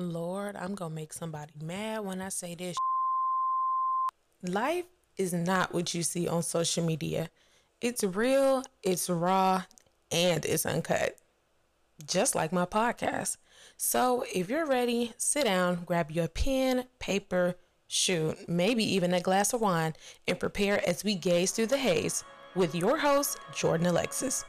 Lord, I'm gonna make somebody mad when I say this. Life is not what you see on social media. It's real, it's raw, and it's uncut. Just like my podcast. So if you're ready, sit down, grab your pen, paper, shoot, maybe even a glass of wine, and prepare as we gaze through the haze with your host, Jordan Alexis.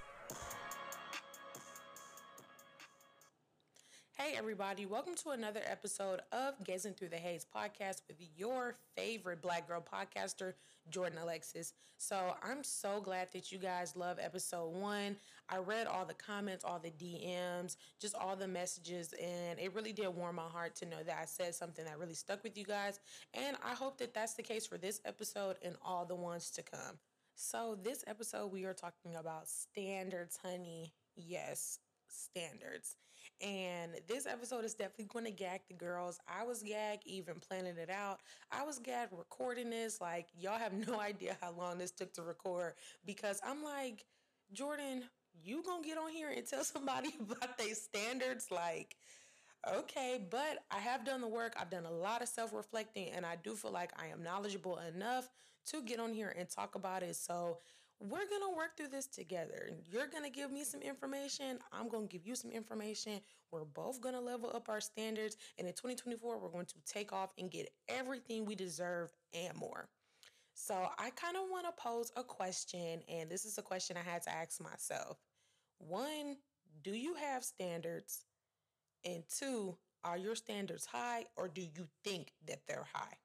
Everybody, welcome to another episode of Gazing Through the Haze podcast with your favorite Black girl podcaster, Jordan Alexis. So, I'm so glad that you guys love episode one. I read all the comments, all the DMs, just all the messages, and it really did warm my heart to know that I said something that really stuck with you guys. And I hope that that's the case for this episode and all the ones to come. So, this episode, we are talking about standards, honey. Yes, standards. And this episode is definitely going to gag the girls. I was gagged even planning it out. I was gagged recording this. Like, y'all have no idea how long this took to record because I'm like, Jordan, you gonna get on here and tell somebody about their standards? Like, okay, but I have done the work. I've done a lot of self reflecting, and I do feel like I am knowledgeable enough to get on here and talk about it. So, we're going to work through this together. You're going to give me some information. I'm going to give you some information. We're both going to level up our standards. And in 2024, we're going to take off and get everything we deserve and more. So I kind of want to pose a question. And this is a question I had to ask myself. One, do you have standards? And two, are your standards high or do you think that they're high?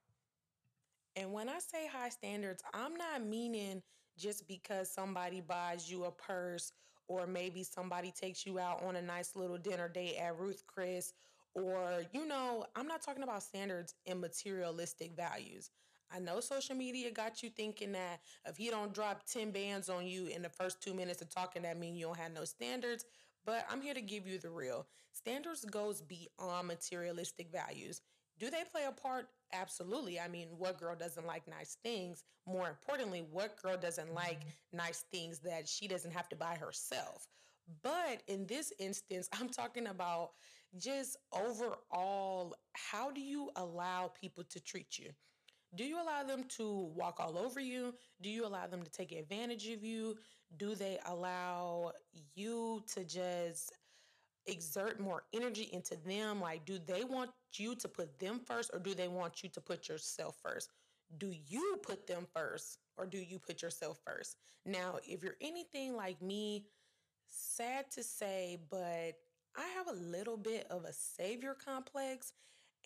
And when I say high standards, I'm not meaning just because somebody buys you a purse or maybe somebody takes you out on a nice little dinner date at Ruth Chris or you know, I'm not talking about standards and materialistic values. I know social media got you thinking that if he don't drop 10 bands on you in the first 2 minutes of talking that mean you don't have no standards, but I'm here to give you the real. Standards goes beyond materialistic values. Do they play a part? Absolutely. I mean, what girl doesn't like nice things? More importantly, what girl doesn't like mm-hmm. nice things that she doesn't have to buy herself? But in this instance, I'm talking about just overall how do you allow people to treat you? Do you allow them to walk all over you? Do you allow them to take advantage of you? Do they allow you to just exert more energy into them? Like, do they want you to put them first or do they want you to put yourself first? Do you put them first or do you put yourself first? Now, if you're anything like me, sad to say, but I have a little bit of a savior complex.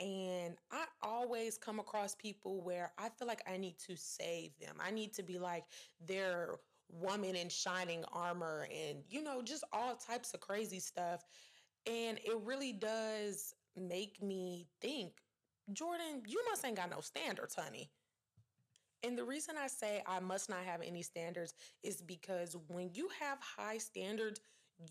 And I always come across people where I feel like I need to save them. I need to be like their woman in shining armor and, you know, just all types of crazy stuff. And it really does make me think, Jordan, you must ain't got no standards, honey. And the reason I say I must not have any standards is because when you have high standards,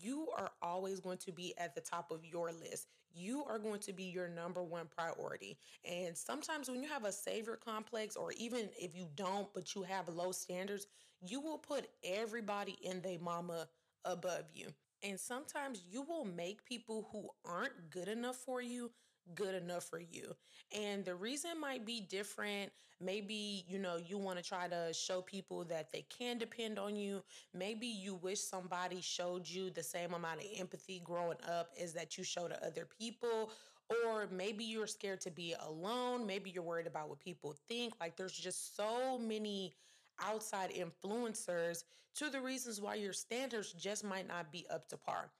you are always going to be at the top of your list. You are going to be your number one priority. And sometimes when you have a savior complex, or even if you don't, but you have low standards, you will put everybody in their mama above you. And sometimes you will make people who aren't good enough for you good enough for you. And the reason might be different. Maybe, you know, you want to try to show people that they can depend on you. Maybe you wish somebody showed you the same amount of empathy growing up as that you show to other people. Or maybe you're scared to be alone. Maybe you're worried about what people think. Like there's just so many outside influencers to the reasons why your standards just might not be up to par.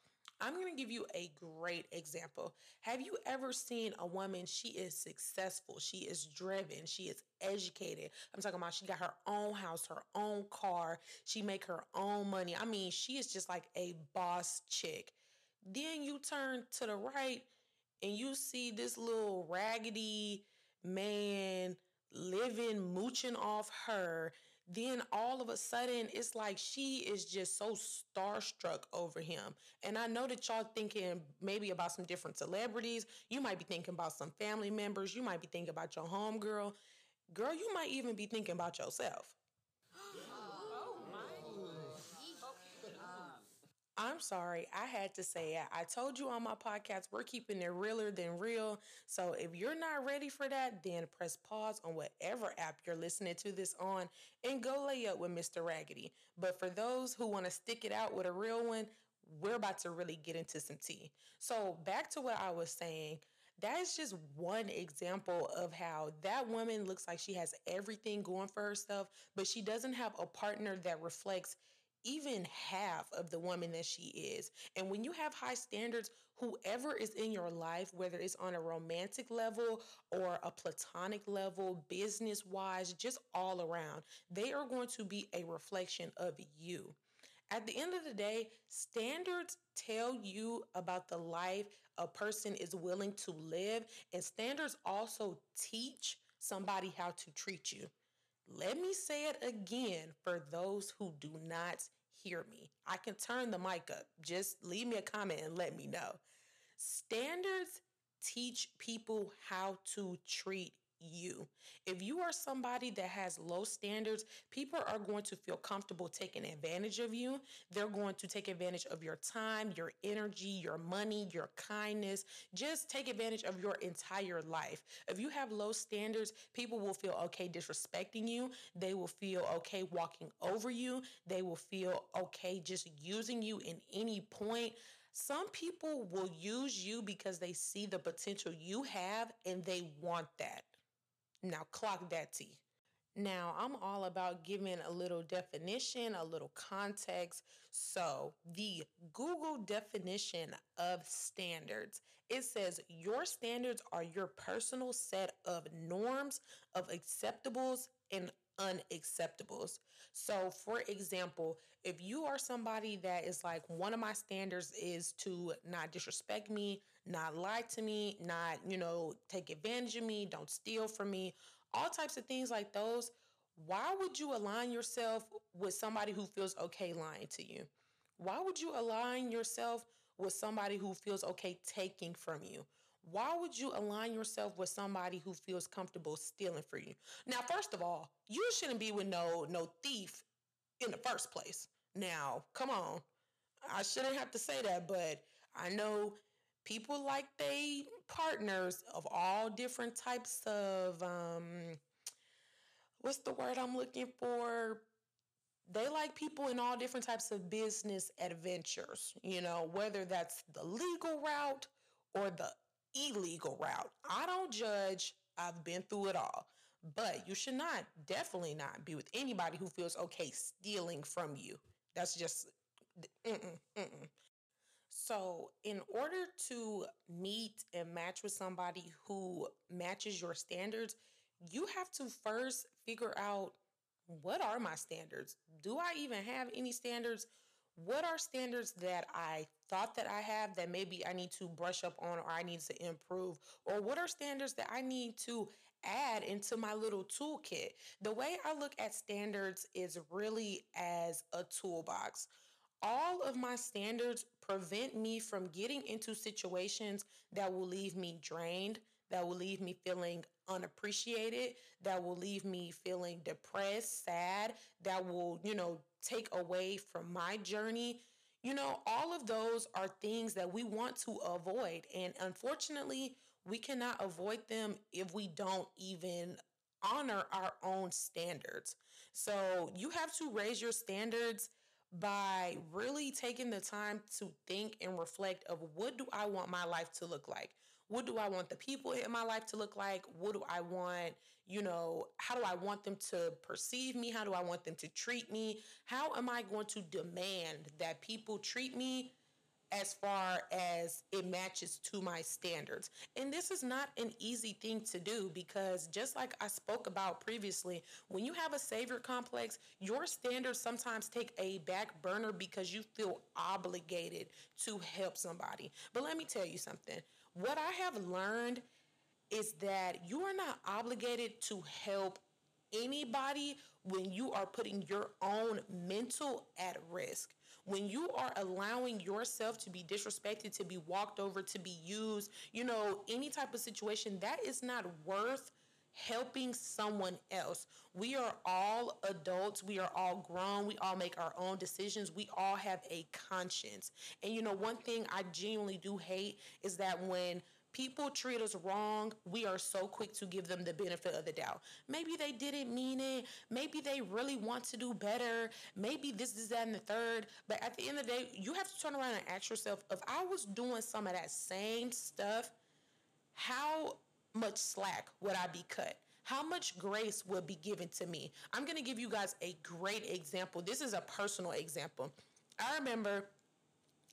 I'm going to give you a great example. Have you ever seen a woman? She is successful. She is driven. She is educated. I'm talking about she got her own house, her own car. She make her own money. I mean, she is just like a boss chick. Then you turn to the right and you see this little raggedy man living, mooching off her then all of a sudden it's like she is just so starstruck over him. And I know that y'all thinking maybe about some different celebrities. You might be thinking about some family members. You might be thinking about your homegirl. Girl, you might even be thinking about yourself. I'm sorry, I had to say it. I told you on my podcast, we're keeping it realer than real. So if you're not ready for that, then press pause on whatever app you're listening to this on and go lay up with Mr. Raggedy. But for those who want to stick it out with a real one, we're about to really get into some tea. So back to what I was saying. That is just one example of how that woman looks like she has everything going for herself, but she doesn't have a partner that reflects even half of the woman that she is. And when you have high standards, whoever is in your life, whether it's on a romantic level or a platonic level, business wise, just all around, they are going to be a reflection of you. At the end of the day, standards tell you about the life a person is willing to live, and standards also teach somebody how to treat you. Let me say it again for those who do not hear me. I can turn the mic up. Just leave me a comment and let me know. Standards teach people how to treat you. If you are somebody that has low standards, people are going to feel comfortable taking advantage of you. They're going to take advantage of your time, your energy, your money, your kindness. Just take advantage of your entire life. If you have low standards, people will feel okay disrespecting you. They will feel okay walking over you. They will feel okay just using you in any point. Some people will use you because they see the potential you have and they want that. Now, clock that T. Now, I'm all about giving a little definition, a little context. So, the Google definition of standards it says your standards are your personal set of norms, of acceptables and unacceptables. So, for example, if you are somebody that is like, one of my standards is to not disrespect me, not lie to me, not, you know, take advantage of me, don't steal from me, all types of things like those. Why would you align yourself with somebody who feels okay lying to you? Why would you align yourself with somebody who feels okay taking from you? Why would you align yourself with somebody who feels comfortable stealing from you? Now, first of all, you shouldn't be with no no thief in the first place. Now, come on. I shouldn't have to say that, but I know people like they partners of all different types of um what's the word I'm looking for? They like people in all different types of business adventures, you know, whether that's the legal route or the illegal route. I don't judge. I've been through it all. But you should not, definitely not be with anybody who feels okay stealing from you. That's just, mm-mm, mm-mm. So, in order to meet and match with somebody who matches your standards, you have to first figure out what are my standards? Do I even have any standards? What are standards that I thought that I have that maybe I need to brush up on or I need to improve? Or what are standards that I need to add into my little toolkit? The way I look at standards is really as a toolbox all of my standards prevent me from getting into situations that will leave me drained, that will leave me feeling unappreciated, that will leave me feeling depressed, sad, that will, you know, take away from my journey. You know, all of those are things that we want to avoid. And unfortunately, we cannot avoid them if we don't even honor our own standards. So you have to raise your standards by really taking the time to think and reflect of what do I want my life to look like? What do I want the people in my life to look like? What do I want, you know, how do I want them to perceive me? How do I want them to treat me? How am I going to demand that people treat me as far as it matches to my standards. And this is not an easy thing to do because just like I spoke about previously, when you have a savior complex, your standards sometimes take a back burner because you feel obligated to help somebody. But let me tell you something. What I have learned is that you are not obligated to help anybody when you are putting your own mental at risk when you are allowing yourself to be disrespected, to be walked over, to be used, you know, any type of situation, that is not worth helping someone else. We are all adults. We are all grown. We all make our own decisions. We all have a conscience. And you know, one thing I genuinely do hate is that when people treat us wrong, we are so quick to give them the benefit of the doubt. Maybe they didn't mean it. Maybe they really want to do better. Maybe this is that and the third. But at the end of the day, you have to turn around and ask yourself if I was doing some of that same stuff, how much slack would I be cut? How much grace would be given to me? I'm going to give you guys a great example. This is a personal example. I remember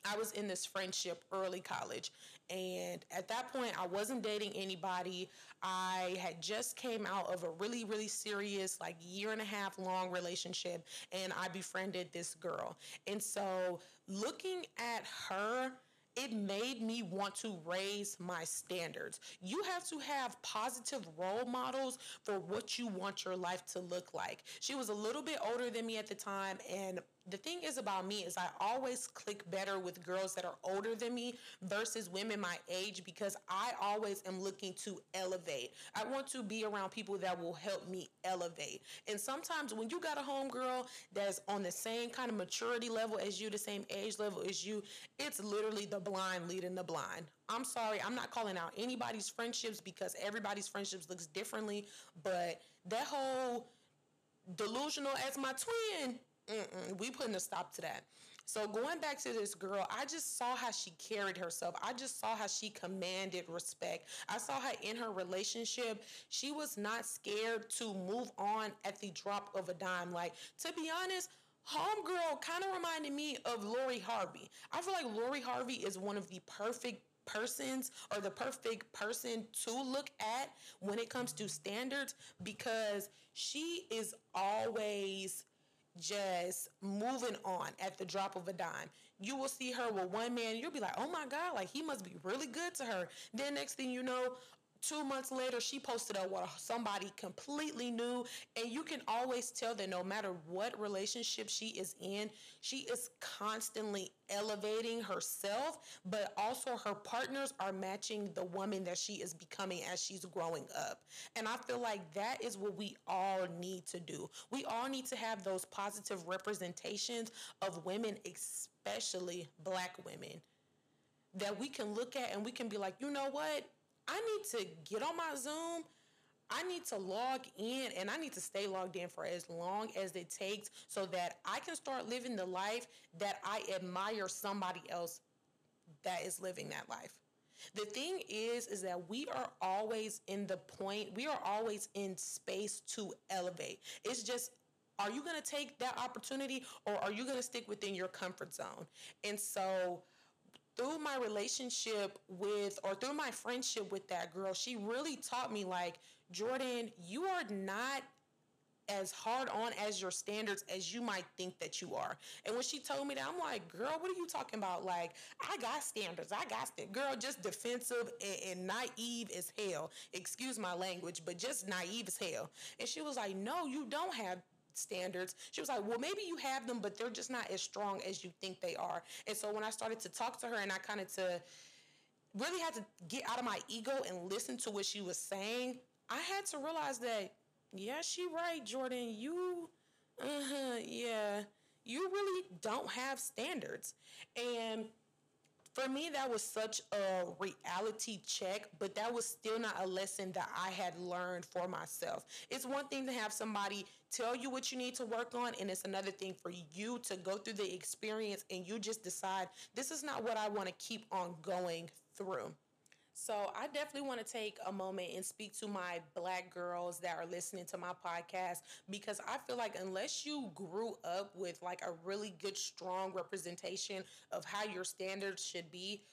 I was in this friendship early college. And at that point, I wasn't dating anybody. I had just came out of a really, really serious, like year and a half long relationship. And I befriended this girl. And so looking at her, it made me want to raise my standards. You have to have positive role models for what you want your life to look like. She was a little bit older than me at the time, and the thing is about me is I always click better with girls that are older than me versus women my age because I always am looking to elevate. I want to be around people that will help me elevate. And sometimes when you got a homegirl that's on the same kind of maturity level as you, the same age level as you, it's literally the blind leading the blind. I'm sorry, I'm not calling out anybody's friendships because everybody's friendships looks differently, but that whole delusional as my twin Mm-mm, we putting a stop to that. So going back to this girl, I just saw how she carried herself. I just saw how she commanded respect. I saw her in her relationship. She was not scared to move on at the drop of a dime. Like to be honest, Homegirl kind of reminded me of Lori Harvey. I feel like Lori Harvey is one of the perfect persons or the perfect person to look at when it comes to standards because she is always just moving on at the drop of a dime. You will see her with one man, you'll be like, oh my God, like he must be really good to her. Then next thing you know, two months later, she posted up with somebody completely new. And you can always tell that no matter what relationship she is in, she is constantly elevating herself, but also her partners are matching the woman that she is becoming as she's growing up. And I feel like that is what we all need to do. We all need to have those positive representations of women, especially black women that we can look at and we can be like, you know what? I need to get on my Zoom. I need to log in and I need to stay logged in for as long as it takes so that I can start living the life that I admire somebody else that is living that life. The thing is, is that we are always in the point, we are always in space to elevate. It's just, are you going to take that opportunity or are you going to stick within your comfort zone? And so, through my relationship with or through my friendship with that girl, she really taught me like, Jordan, you are not as hard on as your standards as you might think that you are. And when she told me that, I'm like, girl, what are you talking about? Like, I got standards. I got girl, just defensive and, and naive as hell. Excuse my language, but just naive as hell. And she was like, no, you don't have standards. She was like, well, maybe you have them, but they're just not as strong as you think they are. And so when I started to talk to her and I kind of to really had to get out of my ego and listen to what she was saying, I had to realize that, yeah, she right, Jordan. You, uh-huh, yeah, you really don't have standards. And for me, that was such a reality check, but that was still not a lesson that I had learned for myself. It's one thing to have somebody tell you what you need to work on, and it's another thing for you to go through the experience and you just decide this is not what I want to keep on going through. So I definitely want to take a moment and speak to my black girls that are listening to my podcast because I feel like unless you grew up with like a really good, strong representation of how your standards should be,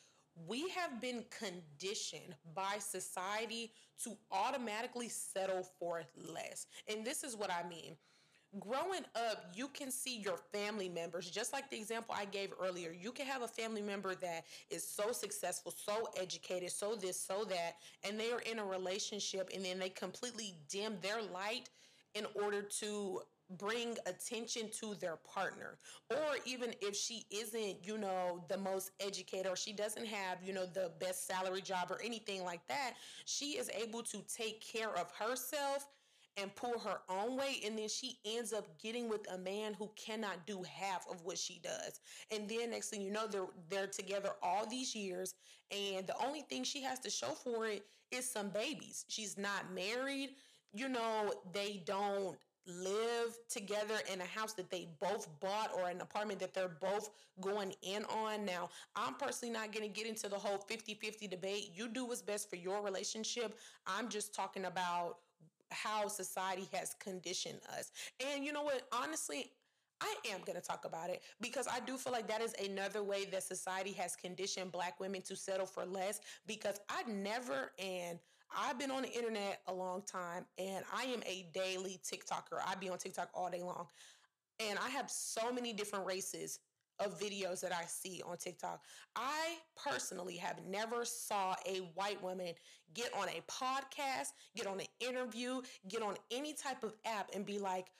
we have been conditioned by society to automatically settle for less. And this is what I mean growing up, you can see your family members, just like the example I gave earlier. You can have a family member that is so successful, so educated, so this, so that, and they are in a relationship and then they completely dim their light in order to bring attention to their partner or even if she isn't you know the most educated or she doesn't have you know the best salary job or anything like that she is able to take care of herself and pull her own weight and then she ends up getting with a man who cannot do half of what she does and then next thing you know they're they're together all these years and the only thing she has to show for it is some babies she's not married you know they don't live together in a house that they both bought or an apartment that they're both going in on. Now, I'm personally not going to get into the whole 50 50 debate. You do what's best for your relationship. I'm just talking about how society has conditioned us. And you know what? Honestly, I am going to talk about it because I do feel like that is another way that society has conditioned black women to settle for less because I never and I've been on the internet a long time and I am a daily TikToker. I be on TikTok all day long. And I have so many different races of videos that I see on TikTok. I personally have never saw a white woman get on a podcast, get on an interview, get on any type of app and be like,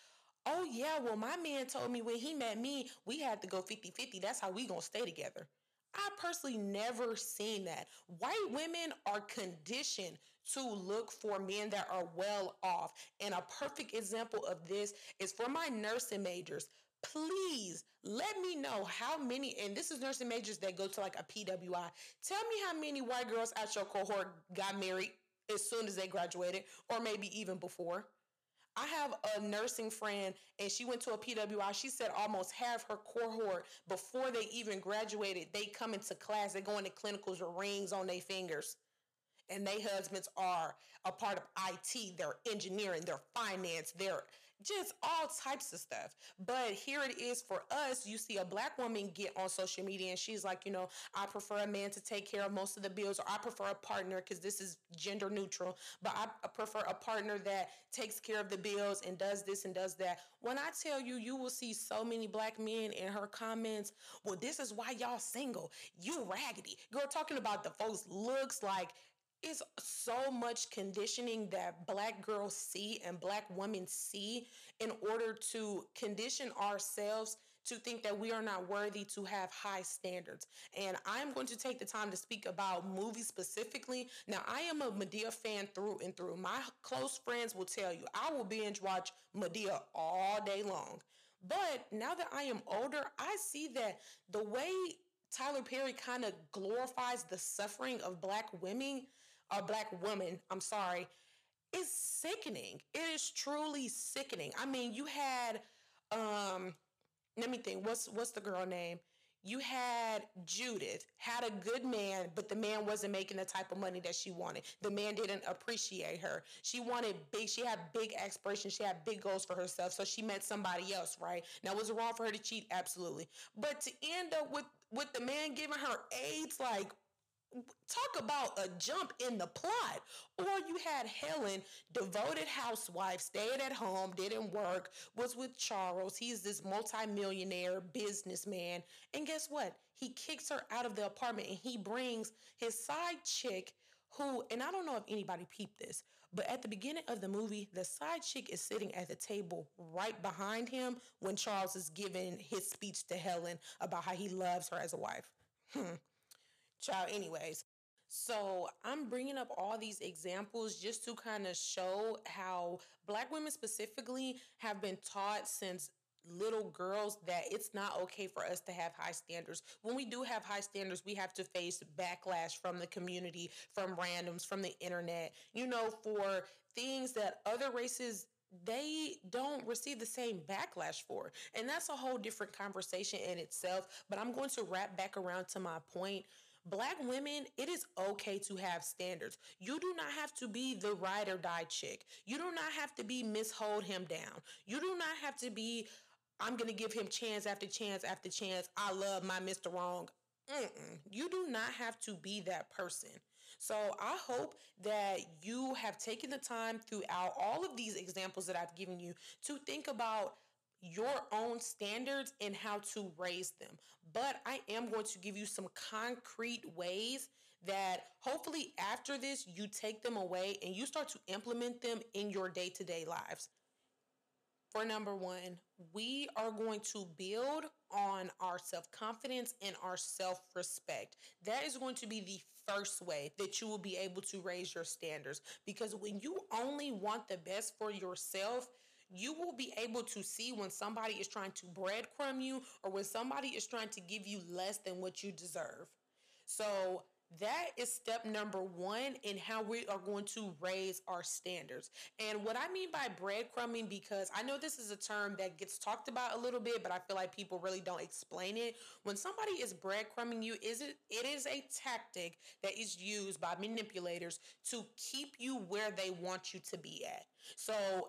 "Oh yeah, well my man told me when he met me, we had to go 50-50. That's how we going to stay together." I personally never seen that. White women are conditioned to look for men that are well off. And a perfect example of this is for my nursing majors. Please let me know how many, and this is nursing majors that go to like a PWI. Tell me how many white girls at your cohort got married as soon as they graduated, or maybe even before. I have a nursing friend and she went to a PWI. She said almost half her cohort before they even graduated, they come into class, they go into clinicals with rings on their fingers and their husbands are a part of IT, they're engineering, they're finance, their just all types of stuff. But here it is for us. You see a black woman get on social media and she's like, you know, I prefer a man to take care of most of the bills, or I prefer a partner because this is gender neutral, but I prefer a partner that takes care of the bills and does this and does that. When I tell you, you will see so many black men in her comments, well, this is why y'all single. You raggedy. Girl, talking about the folks looks like it's so much conditioning that black girls see and black women see in order to condition ourselves to think that we are not worthy to have high standards. And I'm going to take the time to speak about movies specifically. Now, I am a Madea fan through and through. My close friends will tell you I will binge watch Madea all day long. But now that I am older, I see that the way Tyler Perry kind of glorifies the suffering of black women a black woman, I'm sorry, is sickening. It is truly sickening. I mean, you had um let me think, what's what's the girl name? You had Judith, had a good man, but the man wasn't making the type of money that she wanted. The man didn't appreciate her. She wanted big, she had big aspirations, she had big goals for herself. So she met somebody else, right? Now, was it wrong for her to cheat? Absolutely. But to end up with with the man giving her AIDS, like, talk about a jump in the plot. Or you had Helen, devoted housewife, stayed at home, didn't work, was with Charles. He's this multimillionaire businessman. And guess what? He kicks her out of the apartment and he brings his side chick who, and I don't know if anybody peeped this, but at the beginning of the movie, the side chick is sitting at the table right behind him when Charles is giving his speech to Helen about how he loves her as a wife. Hmm. Child, anyways. So I'm bringing up all these examples just to kind of show how Black women specifically have been taught since little girls that it's not okay for us to have high standards. When we do have high standards, we have to face backlash from the community, from randoms, from the internet, you know, for things that other races they don't receive the same backlash for. And that's a whole different conversation in itself, but I'm going to wrap back around to my point Black women, it is okay to have standards. You do not have to be the ride or die chick. You do not have to be Miss Hold Him Down. You do not have to be, I'm going to give him chance after chance after chance. I love my Mr. Wrong. Mm-mm. You do not have to be that person. So I hope that you have taken the time throughout all of these examples that I've given you to think about your own standards and how to raise them. But I am going to give you some concrete ways that hopefully after this, you take them away and you start to implement them in your day to day lives. for number one, we are going to build on our self confidence and our self respect. That is going to be the first way that you will be able to raise your standards. Because when you only want the best for yourself, you will be able to see when somebody is trying to breadcrumb you or when somebody is trying to give you less than what you deserve. So, that is step number one in how we are going to raise our standards. And what I mean by breadcrumbing, because I know this is a term that gets talked about a little bit, but I feel like people really don't explain it. When somebody is breadcrumbing you, is it it is a tactic that is used by manipulators to keep you where they want you to be at. So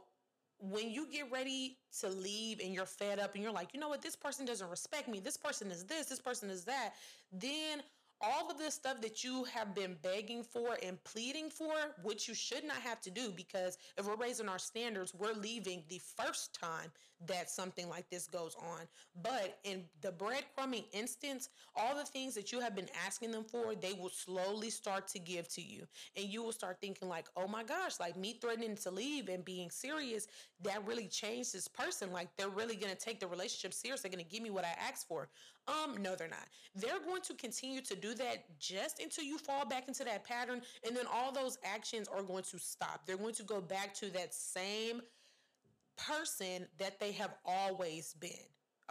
when you get ready to leave and you're fed up and you're like, you know what, this person doesn't respect me, this person is this, this person is that, then all of this stuff that you have been begging for and pleading for, which you should not have to do because if we're raising our standards, we're leaving the first time that something like this goes on. But in the breadcrumbing instance, all the things that you have been asking them for, they will slowly start to give to you. And you will start thinking, like, oh my gosh, like me threatening to leave and being serious, that really changed this person. Like they're really gonna take the relationship serious. They're gonna give me what I asked for. Um, no, they're not. They're going to continue to do that just until you fall back into that pattern, and then all those actions are going to stop. They're going to go back to that same person that they have always been.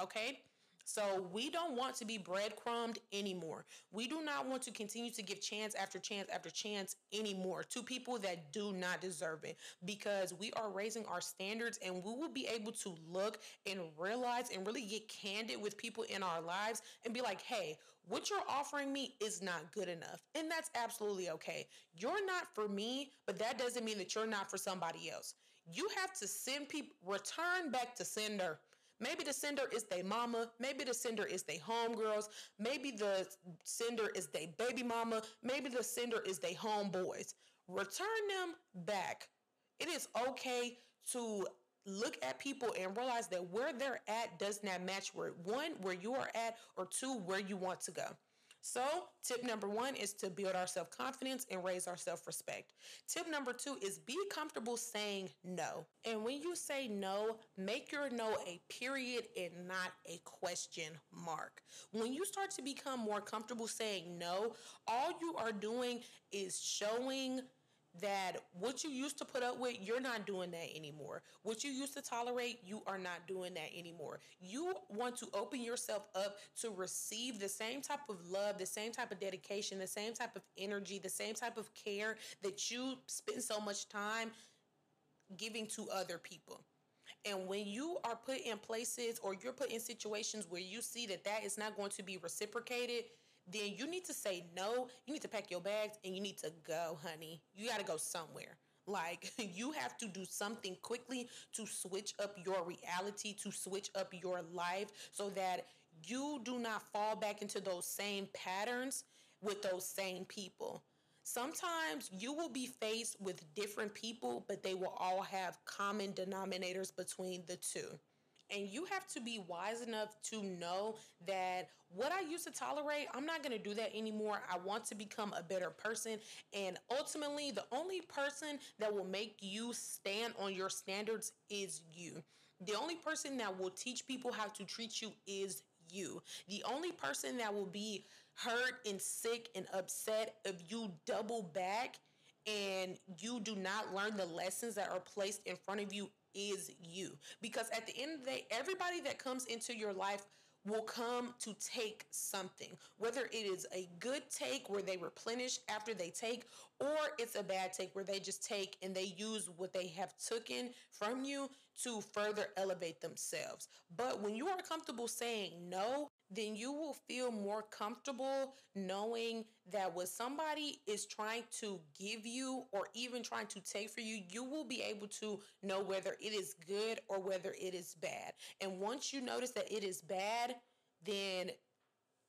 Okay? So we don't want to be breadcrumbed anymore. We do not want to continue to give chance after chance after chance anymore to people that do not deserve it because we are raising our standards and we will be able to look and realize and really get candid with people in our lives and be like, hey, what you're offering me is not good enough. And that's absolutely okay. You're not for me, but that doesn't mean that you're not for somebody else. You have to send people, return back to sender Maybe the sender is their mama. Maybe the sender is their homegirls. Maybe the sender is their baby mama. Maybe the sender is their homeboys. Return them back. It is okay to look at people and realize that where they're at does not match where one, where you are at, or two, where you want to go. So, tip number one is to build our self confidence and raise our self respect. Tip number two is be comfortable saying no. And when you say no, make your no a period and not a question mark. When you start to become more comfortable saying no, all you are doing is showing that what you used to put up with, you're not doing that anymore. What you used to tolerate, you are not doing that anymore. You want to open yourself up to receive the same type of love, the same type of dedication, the same type of energy, the same type of care that you spend so much time giving to other people. And when you are put in places or you're put in situations where you see that that is not going to be reciprocated, then you need to say no. You need to pack your bags and you need to go, honey. You got to go somewhere. Like, you have to do something quickly to switch up your reality, to switch up your life so that you do not fall back into those same patterns with those same people. Sometimes you will be faced with different people, but they will all have common denominators between the two. And you have to be wise enough to know that what I used to tolerate, I'm not going to do that anymore. I want to become a better person. And ultimately, the only person that will make you stand on your standards is you. The only person that will teach people how to treat you is you. The only person that will be hurt and sick and upset if you double back and you do not learn the lessons that are placed in front of you is you. Because at the end of the day, everybody that comes into your life will come to take something. Whether it is a good take where they replenish after they take, or it's a bad take where they just take and they use what they have taken from you to further elevate themselves. But when you are comfortable saying no, then you will feel more comfortable knowing that what somebody is trying to give you or even trying to take for you, you will be able to know whether it is good or whether it is bad. And once you notice that it is bad, then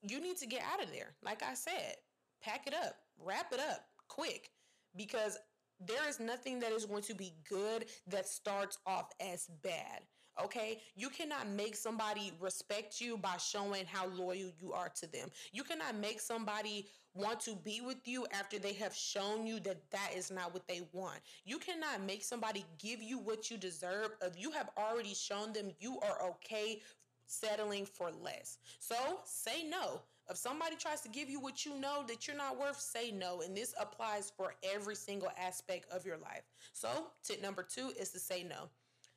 you need to get out of there. Like I said, pack it up, wrap it up quick because there is nothing that is going to be good that starts off as bad. Okay? You cannot make somebody respect you by showing how loyal you are to them. You cannot make somebody want to be with you after they have shown you that that is not what they want. You cannot make somebody give you what you deserve if you have already shown them you are okay settling for less. So say no. If somebody tries to give you what you know that you're not worth, say no. And this applies for every single aspect of your life. So, tip number two is to say no.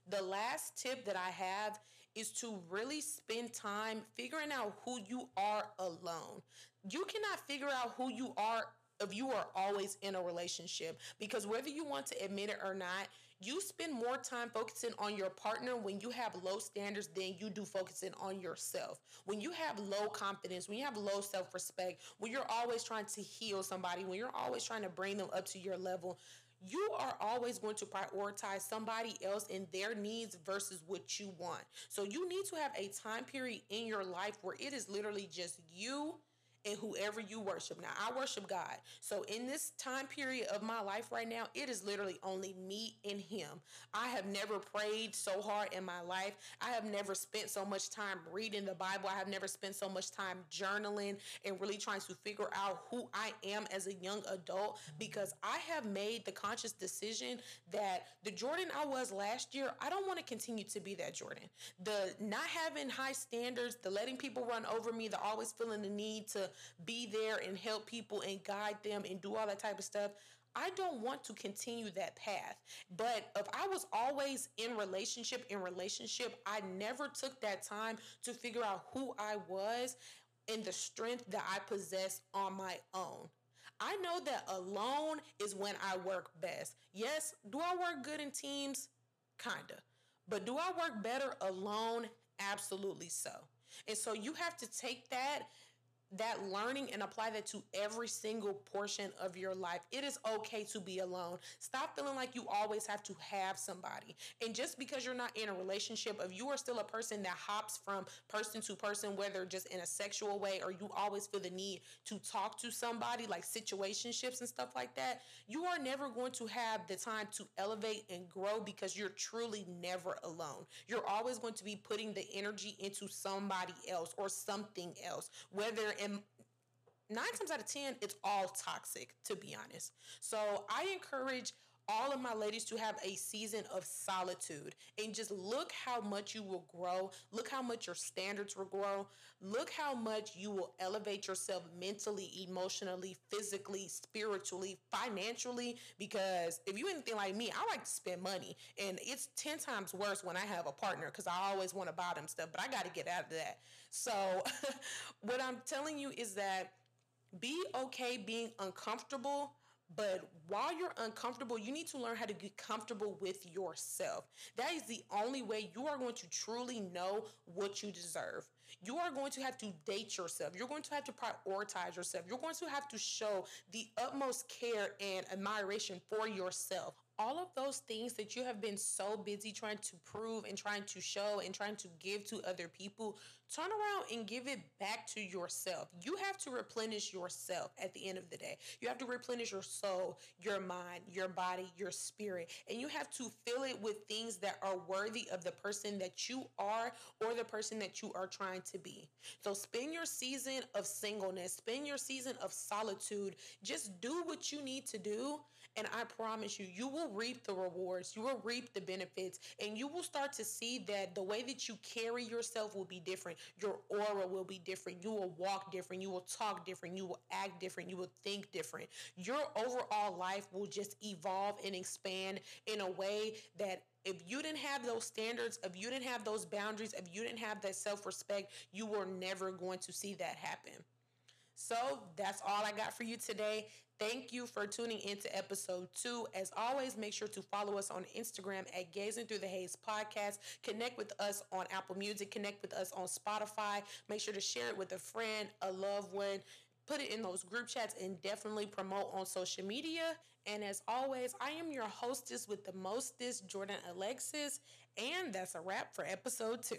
The last tip that I have is to really spend time figuring out who you are alone. You cannot figure out who you are if you are always in a relationship because whether you want to admit it or not, you spend more time focusing on your partner when you have low standards than you do focusing on yourself. When you have low confidence, when you have low self respect, when you're always trying to heal somebody, when you're always trying to bring them up to your level, you are always going to prioritize somebody else and their needs versus what you want. So you need to have a time period in your life where it is literally just you and whoever you worship. Now, I worship God. So, in this time period of my life right now, it is literally only me and Him. I have never prayed so hard in my life. I have never spent so much time reading the Bible. I have never spent so much time journaling and really trying to figure out who I am as a young adult because I have made the conscious decision that the Jordan I was last year, I don't want to continue to be that Jordan. The not having high standards, the letting people run over me, the always feeling the need to be there and help people and guide them and do all that type of stuff. I don't want to continue that path. But if I was always in relationship in relationship, I never took that time to figure out who I was and the strength that I possess on my own. I know that alone is when I work best. Yes, do I work good in teams? Kinda. But do I work better alone? Absolutely so. And so you have to take that that learning and apply that to every single portion of your life. It is okay to be alone. Stop feeling like you always have to have somebody. And just because you're not in a relationship, if you are still a person that hops from person to person, whether just in a sexual way or you always feel the need to talk to somebody, like situationships and stuff like that, you are never going to have the time to elevate and grow because you're truly never alone. You're always going to be putting the energy into somebody else or something else, whether and nine times out of 10, it's all toxic, to be honest. So I encourage all of my ladies to have a season of solitude and just look how much you will grow. Look how much your standards will grow. Look how much you will elevate yourself mentally, emotionally, physically, spiritually, financially. Because if you anything like me, I like to spend money and it's 10 times worse when I have a partner because I always want to buy them stuff, but I got to get out of that. So, what I'm telling you is that be okay being uncomfortable but while you're uncomfortable, you need to learn how to get comfortable with yourself. That is the only way you are going to truly know what you deserve. You are going to have to date yourself. You're going to have to prioritize yourself. You're going to have to show the utmost care and admiration for yourself all of those things that you have been so busy trying to prove and trying to show and trying to give to other people, turn around and give it back to yourself. You have to replenish yourself at the end of the day. You have to replenish your soul, your mind, your body, your spirit, and you have to fill it with things that are worthy of the person that you are or the person that you are trying to be. So spend your season of singleness, spend your season of solitude. Just do what you need to do and I promise you, you will reap the rewards, you will reap the benefits, and you will start to see that the way that you carry yourself will be different. Your aura will be different. You will walk different. You will talk different. You will act different. You will think different. Your overall life will just evolve and expand in a way that if you didn't have those standards, if you didn't have those boundaries, if you didn't have that self respect, you were never going to see that happen. So that's all I got for you today. Thank you for tuning into episode two. As always, make sure to follow us on Instagram at Gazing Through the Haze Podcast. Connect with us on Apple Music. Connect with us on Spotify. Make sure to share it with a friend, a loved one. Put it in those group chats and definitely promote on social media. And as always, I am your hostess with the mostest, Jordan Alexis. And that's a wrap for episode two.